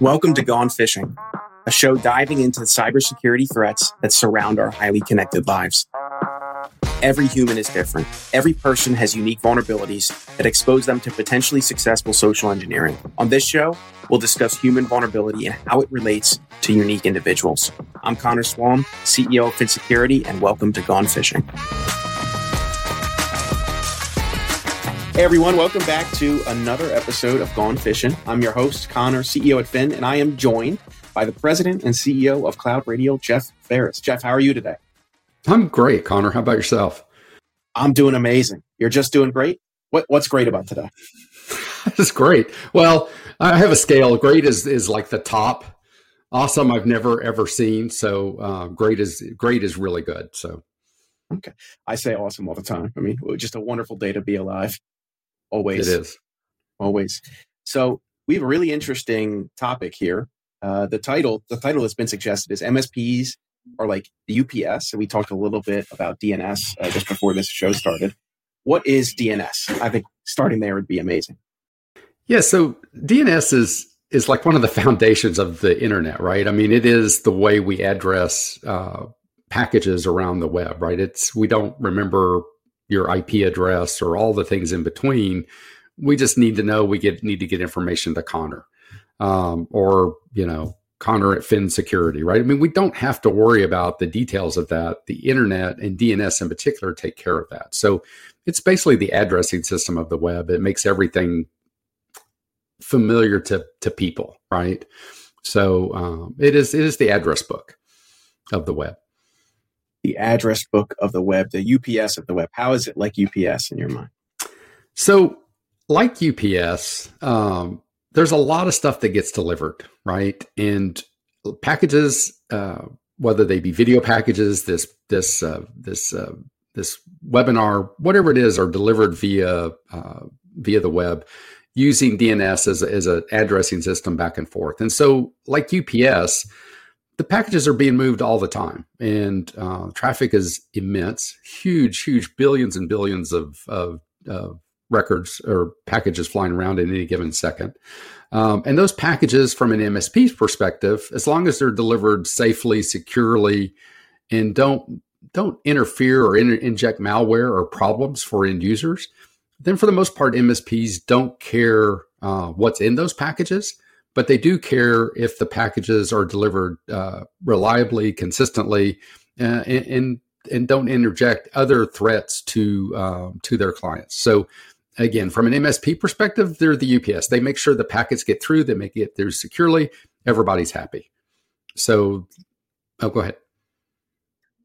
Welcome to Gone Phishing, a show diving into the cybersecurity threats that surround our highly connected lives. Every human is different. Every person has unique vulnerabilities that expose them to potentially successful social engineering. On this show, we'll discuss human vulnerability and how it relates to unique individuals. I'm Connor Swalm, CEO of Phin Security, and welcome to Gone Phishing. Hey everyone, welcome back to another episode of Gone Phishing. I'm your host, Connor, CEO at Phin, and I am joined by the president and CEO of CloudRadial, Jeff Farris. Jeff, how are you today? I'm great, Connor. How about yourself? I'm doing amazing. You're just doing great? What, what's great about today? it's great. Well, I have a scale. Great is, is like the top. Awesome, I've never ever seen. So uh, great is great is really good. So okay, I say awesome all the time. I mean, just a wonderful day to be alive. Always. It is. Always. So we have a really interesting topic here. Uh, the title, the title that's been suggested is MSPs are like the UPS. So we talked a little bit about DNS uh, just before this show started. What is DNS? I think starting there would be amazing. Yeah. So DNS is is like one of the foundations of the internet, right? I mean, it is the way we address uh, packages around the web, right? It's we don't remember your IP address or all the things in between. We just need to know we get need to get information to Connor, um, or you know Connor at Phin Security, right? I mean, we don't have to worry about the details of that. The internet and DNS in particular take care of that. So it's basically the addressing system of the web. It makes everything familiar to to people, right? So um, it is it is the address book of the web the address book of the web, the UPS of the web? How is it like UPS in your mind? So, like UPS, um, there's a lot of stuff that gets delivered, right? And packages, uh, whether they be video packages, this this uh, this uh, this webinar, whatever it is, are delivered via uh, via the web using DNS as, as an addressing system back and forth. And so, like UPS, the packages are being moved all the time, and uh, traffic is immense, huge, huge billions and billions of, of, records or packages flying around in any given second. Um, and those packages, from an MSP's perspective, as long as they're delivered safely, securely, and don't don't interfere or in- inject malware or problems for end users, then for the most part, MSPs don't care uh, what's in those packages but they do care if the packages are delivered uh, reliably, consistently, uh, and, and, and don't interject other threats to um, to their clients. So again, from an MSP perspective, they're the UPS. They make sure the packets get through, they make it through securely. Everybody's happy. So, oh, go ahead.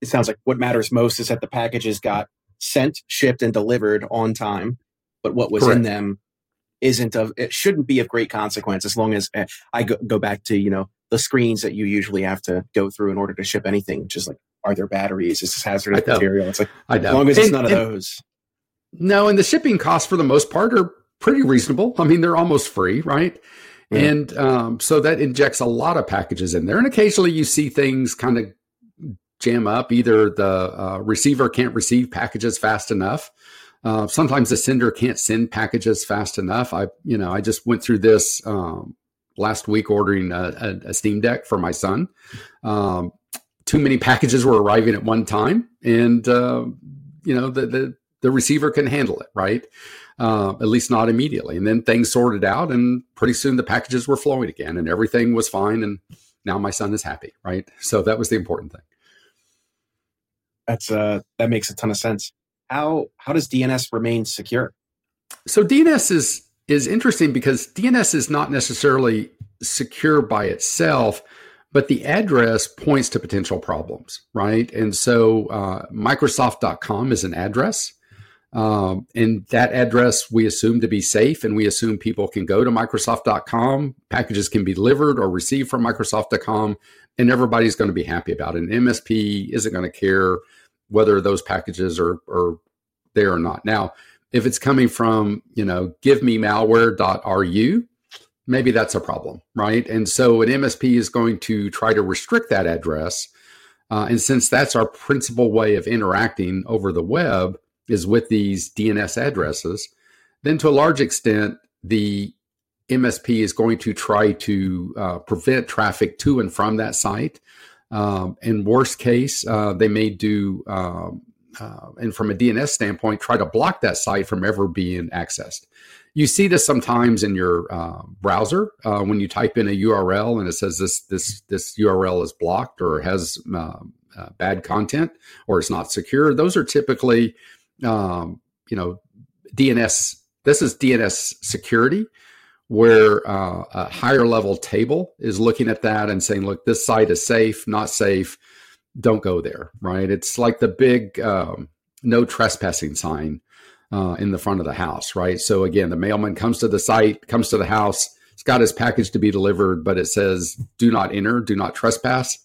It sounds like what matters most is that the packages got sent, shipped, and delivered on time. But what was Correct. in them isn't of it shouldn't be of great consequence as long as uh, I go, go back to you know the screens that you usually have to go through in order to ship anything, which is like are there batteries? Is this hazardous material? It's like I know. as long as and, it's none of those. No, and the shipping costs for the most part are pretty reasonable. I mean, they're almost free, right? Yeah. And um, so that injects a lot of packages in there. And occasionally you see things kind of jam up. Either the uh, receiver can't receive packages fast enough, uh, sometimes the sender can't send packages fast enough. I, you know, I just went through this um, last week ordering a, a, a, Steam Deck for my son. Um, too many packages were arriving at one time, and uh, you know the, the, the receiver can handle it, right? Uh, at least not immediately. And then things sorted out, and pretty soon the packages were flowing again, and everything was fine. And now my son is happy, right? So that was the important thing. That's uh, that makes a ton of sense how how does DNS remain secure? So DNS is is interesting because DNS is not necessarily secure by itself, but the address points to potential problems, right? And so uh, Microsoft.com is an address. Um, and that address we assume to be safe, and we assume people can go to Microsoft.com. Packages can be delivered or received from Microsoft.com, and everybody's going to be happy about it. An MSP isn't going to care whether those packages are, are there or not. Now, if it's coming from, you know, give me malware.ru, maybe that's a problem, right? And so an MSP is going to try to restrict that address. Uh, and since that's our principal way of interacting over the web is with these DNS addresses, then to a large extent, the MSP is going to try to uh, prevent traffic to and from that site. Um, in worst case, uh, they may do, um, uh, and from a DNS standpoint, try to block that site from ever being accessed. You see this sometimes in your uh, browser when you type in a URL and it says this this this URL is blocked or has uh, bad content or it's not secure. Those are typically, um, you know, DNS. This is DNS security where uh, a higher level table is looking at that and saying, look, this site is safe, not safe, don't go there, right? It's like the big um, no trespassing sign uh, in the front of the house, right? So again, the mailman comes to the site, comes to the house, it's got his package to be delivered, but it says, do not enter, do not trespass.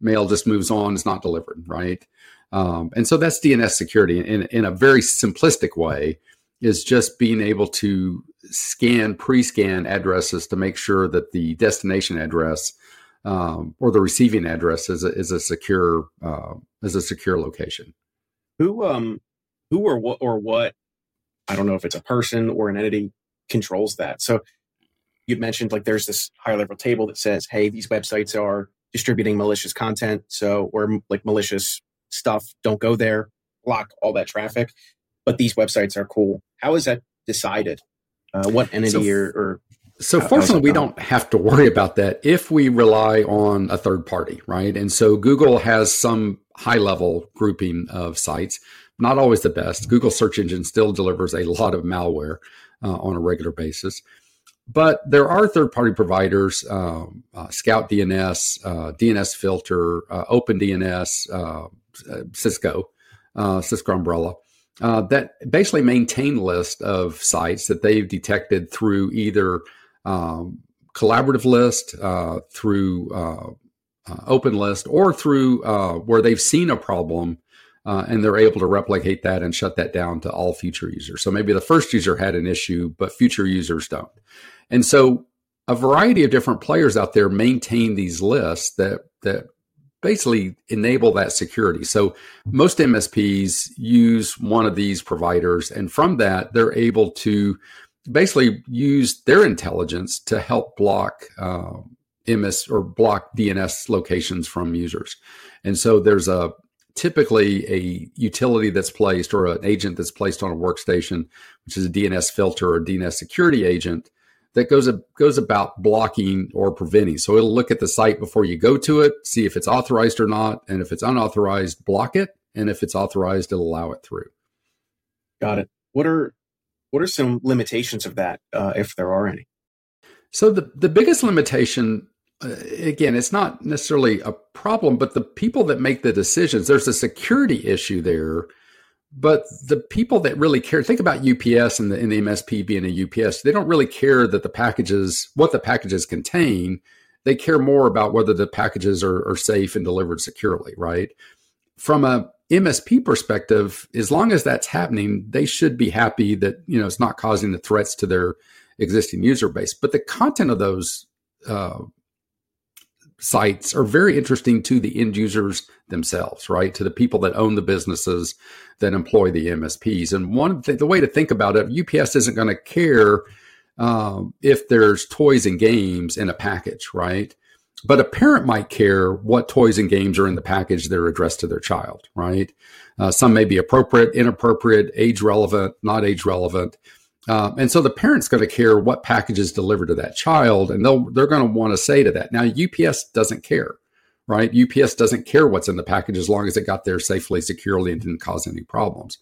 Mail just moves on, it's not delivered, right? Um, and so that's DNS security in, in a very simplistic way is just being able to scan, pre-scan addresses to make sure that the destination address um, or the receiving address is a, is a secure uh, is a secure location. Who um who or what or what I don't know if it's a person or an entity controls that. So you'd mentioned like there's this higher level table that says, hey, these websites are distributing malicious content, so or like malicious stuff. Don't go there. Block all that traffic. But these websites are cool. How is that decided? Uh, what entity so, or, or so fortunately, we don't have to worry about that if we rely on a third party, right? And so Google has some high level grouping of sites, not always the best. Google search engine still delivers a lot of malware uh, on a regular basis. But there are third party providers, um, uh, Scout DNS, uh, DNS Filter, uh, OpenDNS, uh, uh, Cisco, Cisco Umbrella uh, that basically maintain list of sites that they've detected through either um, collaborative list, uh, through uh, uh open list, or through uh, where they've seen a problem uh, and they're able to replicate that and shut that down to all future users. So maybe the first user had an issue, but future users don't. And so a variety of different players out there maintain these lists that that basically enable that security. So most MSPs use one of these providers, and from that, they're able to basically use their intelligence to help block uh, MS or block DNS locations from users. And so there's a typically a utility that's placed or an agent that's placed on a workstation, which is a DNS filter or DNS security agent that goes goes about blocking or preventing. So it'll look at the site before you go to it, see if it's authorized or not, and if it's unauthorized, block it, and if it's authorized, it'll allow it through. Got it. What are what are some limitations of that, uh, if there are any? So the the biggest limitation, uh, again, it's not necessarily a problem, but the people that make the decisions, there's a security issue there but the people that really care, think about UPS and the, and the MSP being a UPS, they don't really care that the packages, what the packages contain. They care more about whether the packages are, are safe and delivered securely, right? From a MSP perspective, as long as that's happening, they should be happy that you know it's not causing the threats to their existing user base. But the content of those uh, sites are very interesting to the end users themselves, right? To the people that own the businesses that employ the MSPs. And one th- the way to think about it, UPS isn't going to care um, if there's toys and games in a package, right? But a parent might care what toys and games are in the package that are addressed to their child, right? Uh, some may be appropriate, inappropriate, age relevant, not age relevant. Uh, and so the parent's going to care what package is delivered to that child, and they'll they're going to want to say to that. Now UPS doesn't care, right? UPS doesn't care what's in the package as long as it got there safely, securely, and didn't cause any problems.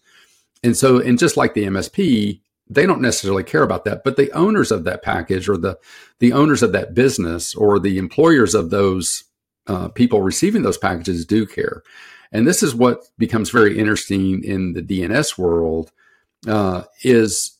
And so, and just like the MSP, they don't necessarily care about that, but the owners of that package, or the the owners of that business, or the employers of those uh, people receiving those packages do care. And this is what becomes very interesting in the DNS world. Uh, is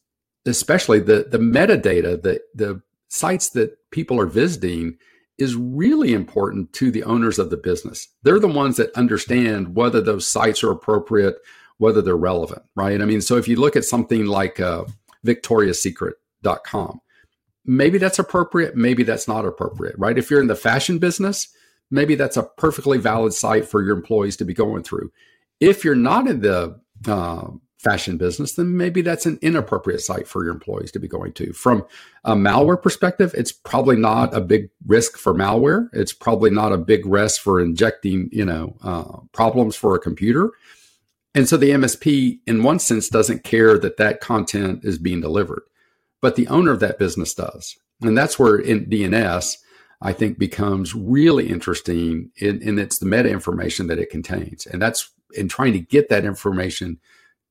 especially the the metadata, the the sites that people are visiting is really important to the owners of the business. They're the ones that understand whether those sites are appropriate, whether they're relevant, right? I mean, so if you look at something like uh, victoriasecret.com, maybe that's appropriate, maybe that's not appropriate, right? If you're in the fashion business, maybe that's a perfectly valid site for your employees to be going through. If you're not in the uh, fashion business, then maybe that's an inappropriate site for your employees to be going to. From a malware perspective, it's probably not a big risk for malware. It's probably not a big risk for injecting, you know, uh, problems for a computer. And so the MSP, in one sense, doesn't care that that content is being delivered, but the owner of that business does. And that's where in DNS, I think becomes really interesting in, in it's the meta information that it contains. And that's in trying to get that information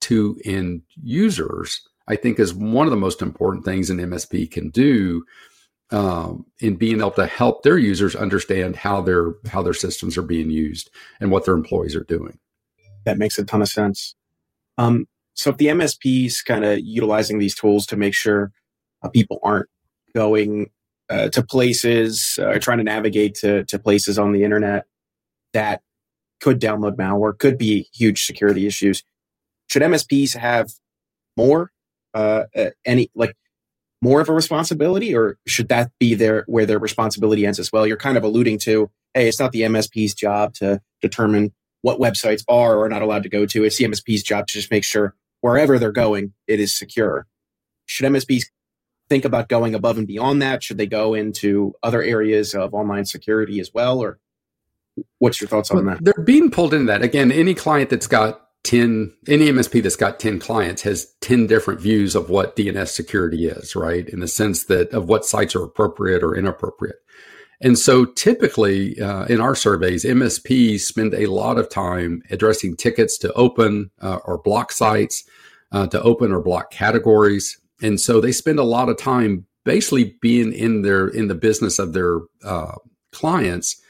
to end users, I think is one of the most important things an MSP can do um, in being able to help their users understand how their how their systems are being used and what their employees are doing. That makes a ton of sense. Um, so if the MSPs kind of utilizing these tools to make sure uh, people aren't going uh, to places uh, trying to navigate to, to places on the internet that could download malware, could be huge security issues. Should MSPs have more, uh, any like more of a responsibility, or should that be their where their responsibility ends as well? You're kind of alluding to, hey, it's not the MSP's job to determine what websites are or are not allowed to go to. It's the MSP's job to just make sure wherever they're going, it is secure. Should MSPs think about going above and beyond that? Should they go into other areas of online security as well, or what's your thoughts on that? They're being pulled into that. Again, any client that's got 10 any msp that's got 10 clients has 10 different views of what dns security is right? In the sense that of what sites are appropriate or inappropriate. And so typically uh, in our surveys msps spend a lot of time addressing tickets to open uh, or block sites uh, to open or block categories. And so they spend a lot of time basically being in their in the business of their uh, clients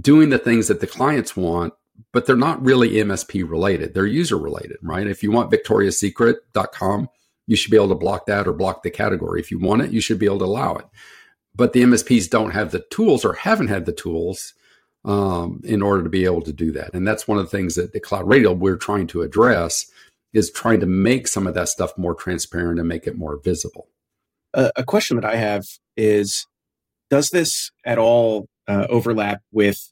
doing the things that the clients want but they're not really MSP related. They're user related, right? If you want victoriasecret.com, you should be able to block that or block the category. If you want it, you should be able to allow it. But the MSPs don't have the tools or haven't had the tools um, in order to be able to do that. And that's one of the things that the CloudRadial we're trying to address is trying to make some of that stuff more transparent and make it more visible. Uh, a question that I have is Does this at all uh, overlap with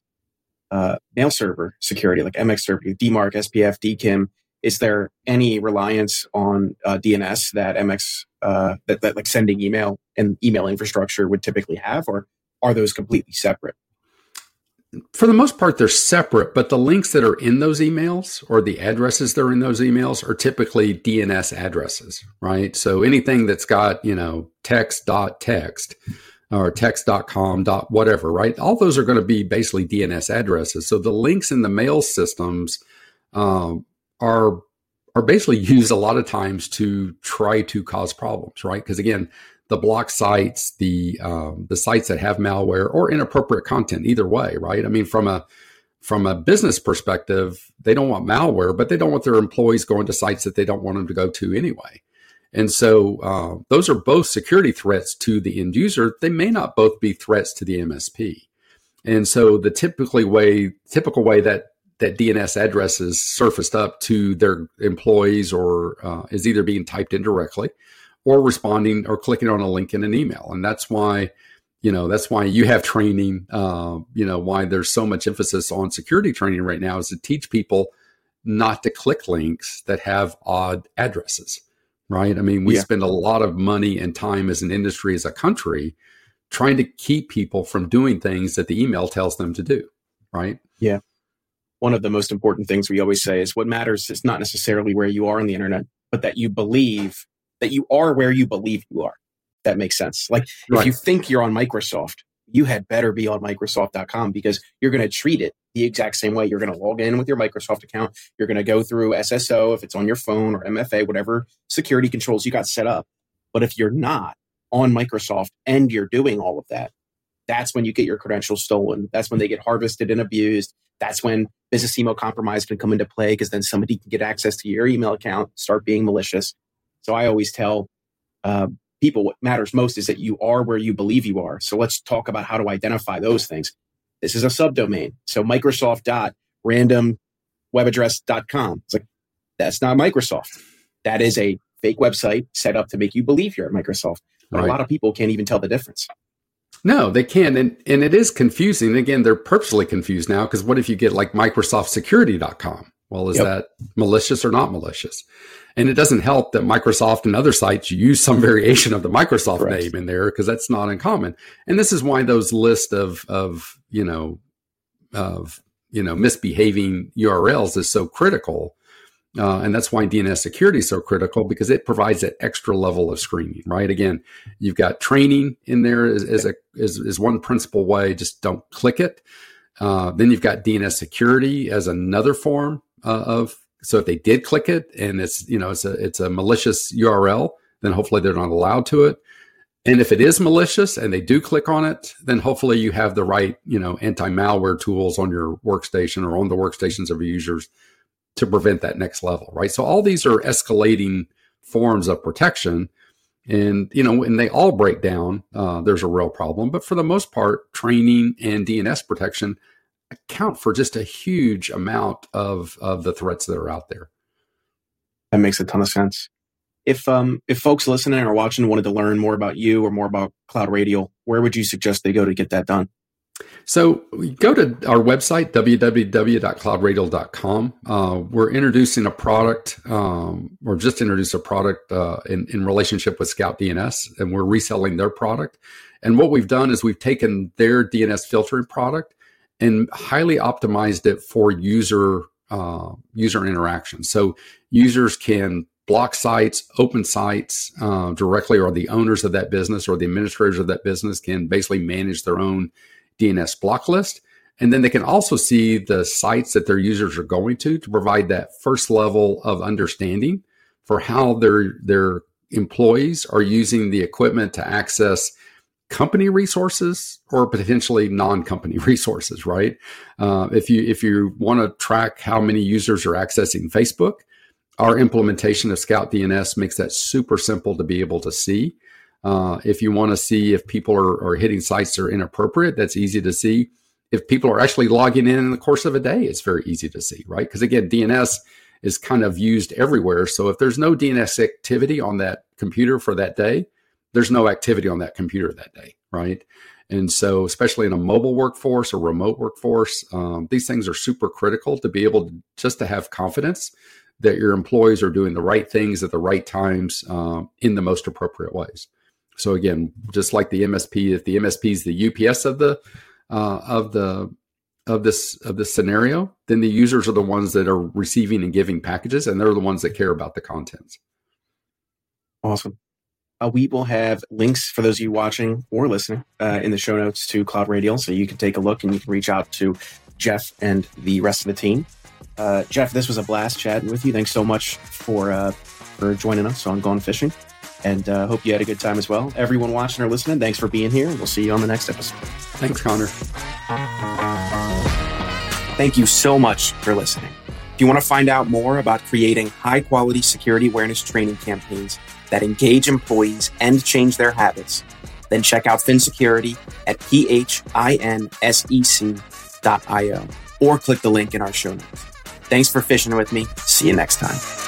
uh, mail server security like MX server, DMARC, SPF, DKIM? Is there any reliance on uh, DNS that MX uh, that, that like sending email and email infrastructure would typically have, or are those completely separate? For the most part, they're separate, but the links that are in those emails or the addresses that are in those emails are typically DNS addresses, right? So anything that's got, you know, text dot text or text.com dot whatever, right? All those are going to be basically DNS addresses. So the links in the mail systems um, are are basically used a lot of times to try to cause problems, right? Because again, the block sites, the um, the sites that have malware or inappropriate content, either way, right? I mean, from a from a business perspective, they don't want malware, but they don't want their employees going to sites that they don't want them to go to anyway. And so uh, those are both security threats to the end user. They may not both be threats to the MSP. And so the typically way, typical way that that DNS addresses surfaced up to their employees or uh, is either being typed in directly or responding or clicking on a link in an email. And that's why, you know, that's why you have training, uh, you know, why there's so much emphasis on security training right now is to teach people not to click links that have odd addresses right? I mean, we yeah. spend a lot of money and time as an industry, as a country, trying to keep people from doing things that the email tells them to do, right? Yeah. One of the most important things we always say is what matters is not necessarily where you are on the internet, but that you believe that you are where you believe you are. That makes sense. Like right. if you think you're on Microsoft, you had better be on Microsoft.com because you're going to treat it the exact same way. You're going to log in with your Microsoft account. You're going to go through SSO if it's on your phone or MFA, whatever security controls you got set up. But if you're not on Microsoft and you're doing all of that, that's when you get your credentials stolen. That's when they get harvested and abused. That's when business email compromise can come into play because then somebody can get access to your email account, start being malicious. So I always tell uh, people what matters most is that you are where you believe you are. So let's talk about how to identify those things. This is a subdomain. So Microsoft dot random web address.com. It's like, that's not Microsoft. That is a fake website set up to make you believe you're at Microsoft. But right. a lot of people can't even tell the difference. No, they can't. And, and it is confusing. Again, they're purposely confused now because what if you get like MicrosoftSecurity.com? Well, is yep. that malicious or not malicious? And it doesn't help that Microsoft and other sites use some variation of the Microsoft Correct. name in there because that's not uncommon. And this is why those list of of you know of you know misbehaving URLs is so critical. Uh, and that's why DNS security is so critical because it provides that extra level of screening, right? Again, you've got training in there as, as a is, is one principal way. Just don't click it. Uh, then you've got DNS security as another form uh, of. So if they did click it and it's you know it's a it's a malicious URL, then hopefully they're not allowed to it. And if it is malicious and they do click on it, then hopefully you have the right you know anti-malware tools on your workstation or on the workstations of your users to prevent that next level, right? So all these are escalating forms of protection and you know when they all break down uh, there's a real problem but for the most part training and dns protection account for just a huge amount of of the threats that are out there that makes a ton of sense if um if folks listening or watching wanted to learn more about you or more about cloud radial where would you suggest they go to get that done so go to our website, www.cloudradial.com. Uh, we're introducing a product, um, or just introduced a product uh, in, in relationship with Scout DNS, and we're reselling their product. And what we've done is we've taken their DNS filtering product and highly optimized it for user uh, user interaction. So users can block sites, open sites uh, directly, or the owners of that business or the administrators of that business can basically manage their own DNS block list. And then they can also see the sites that their users are going to to provide that first level of understanding for how their their employees are using the equipment to access company resources or potentially non-company resources right uh, if you if you want to track how many users are accessing facebook our implementation of scout dns makes that super simple to be able to see uh, if you want to see if people are, are hitting sites that are inappropriate, that's easy to see. If people are actually logging in in the course of a day, it's very easy to see, right? Because again, DNS is kind of used everywhere. So if there's no DNS activity on that computer for that day, there's no activity on that computer that day, right? And so, especially in a mobile workforce or remote workforce, um, these things are super critical to be able to just to have confidence that your employees are doing the right things at the right times um, in the most appropriate ways. So again, just like the MSP, if the MSP is the UPS of the uh, of the of this of this scenario, then the users are the ones that are receiving and giving packages, and they're the ones that care about the contents. Awesome. Uh, we will have links for those of you watching or listening uh, in the show notes to Cloud Radial, so you can take a look and you can reach out to Jeff and the rest of the team. Uh, Jeff, this was a blast chatting with you. Thanks so much for uh, for joining us on Gone Phishing and uh, hope you had a good time as well. Everyone watching or listening, thanks for being here. We'll see you on the next episode. Thanks, Connor. Thank you so much for listening. If you want to find out more about creating high quality security awareness training campaigns that engage employees and change their habits, then check out Phin Security at phinsec.io or click the link in our show notes. Thanks for fishing with me. See you next time.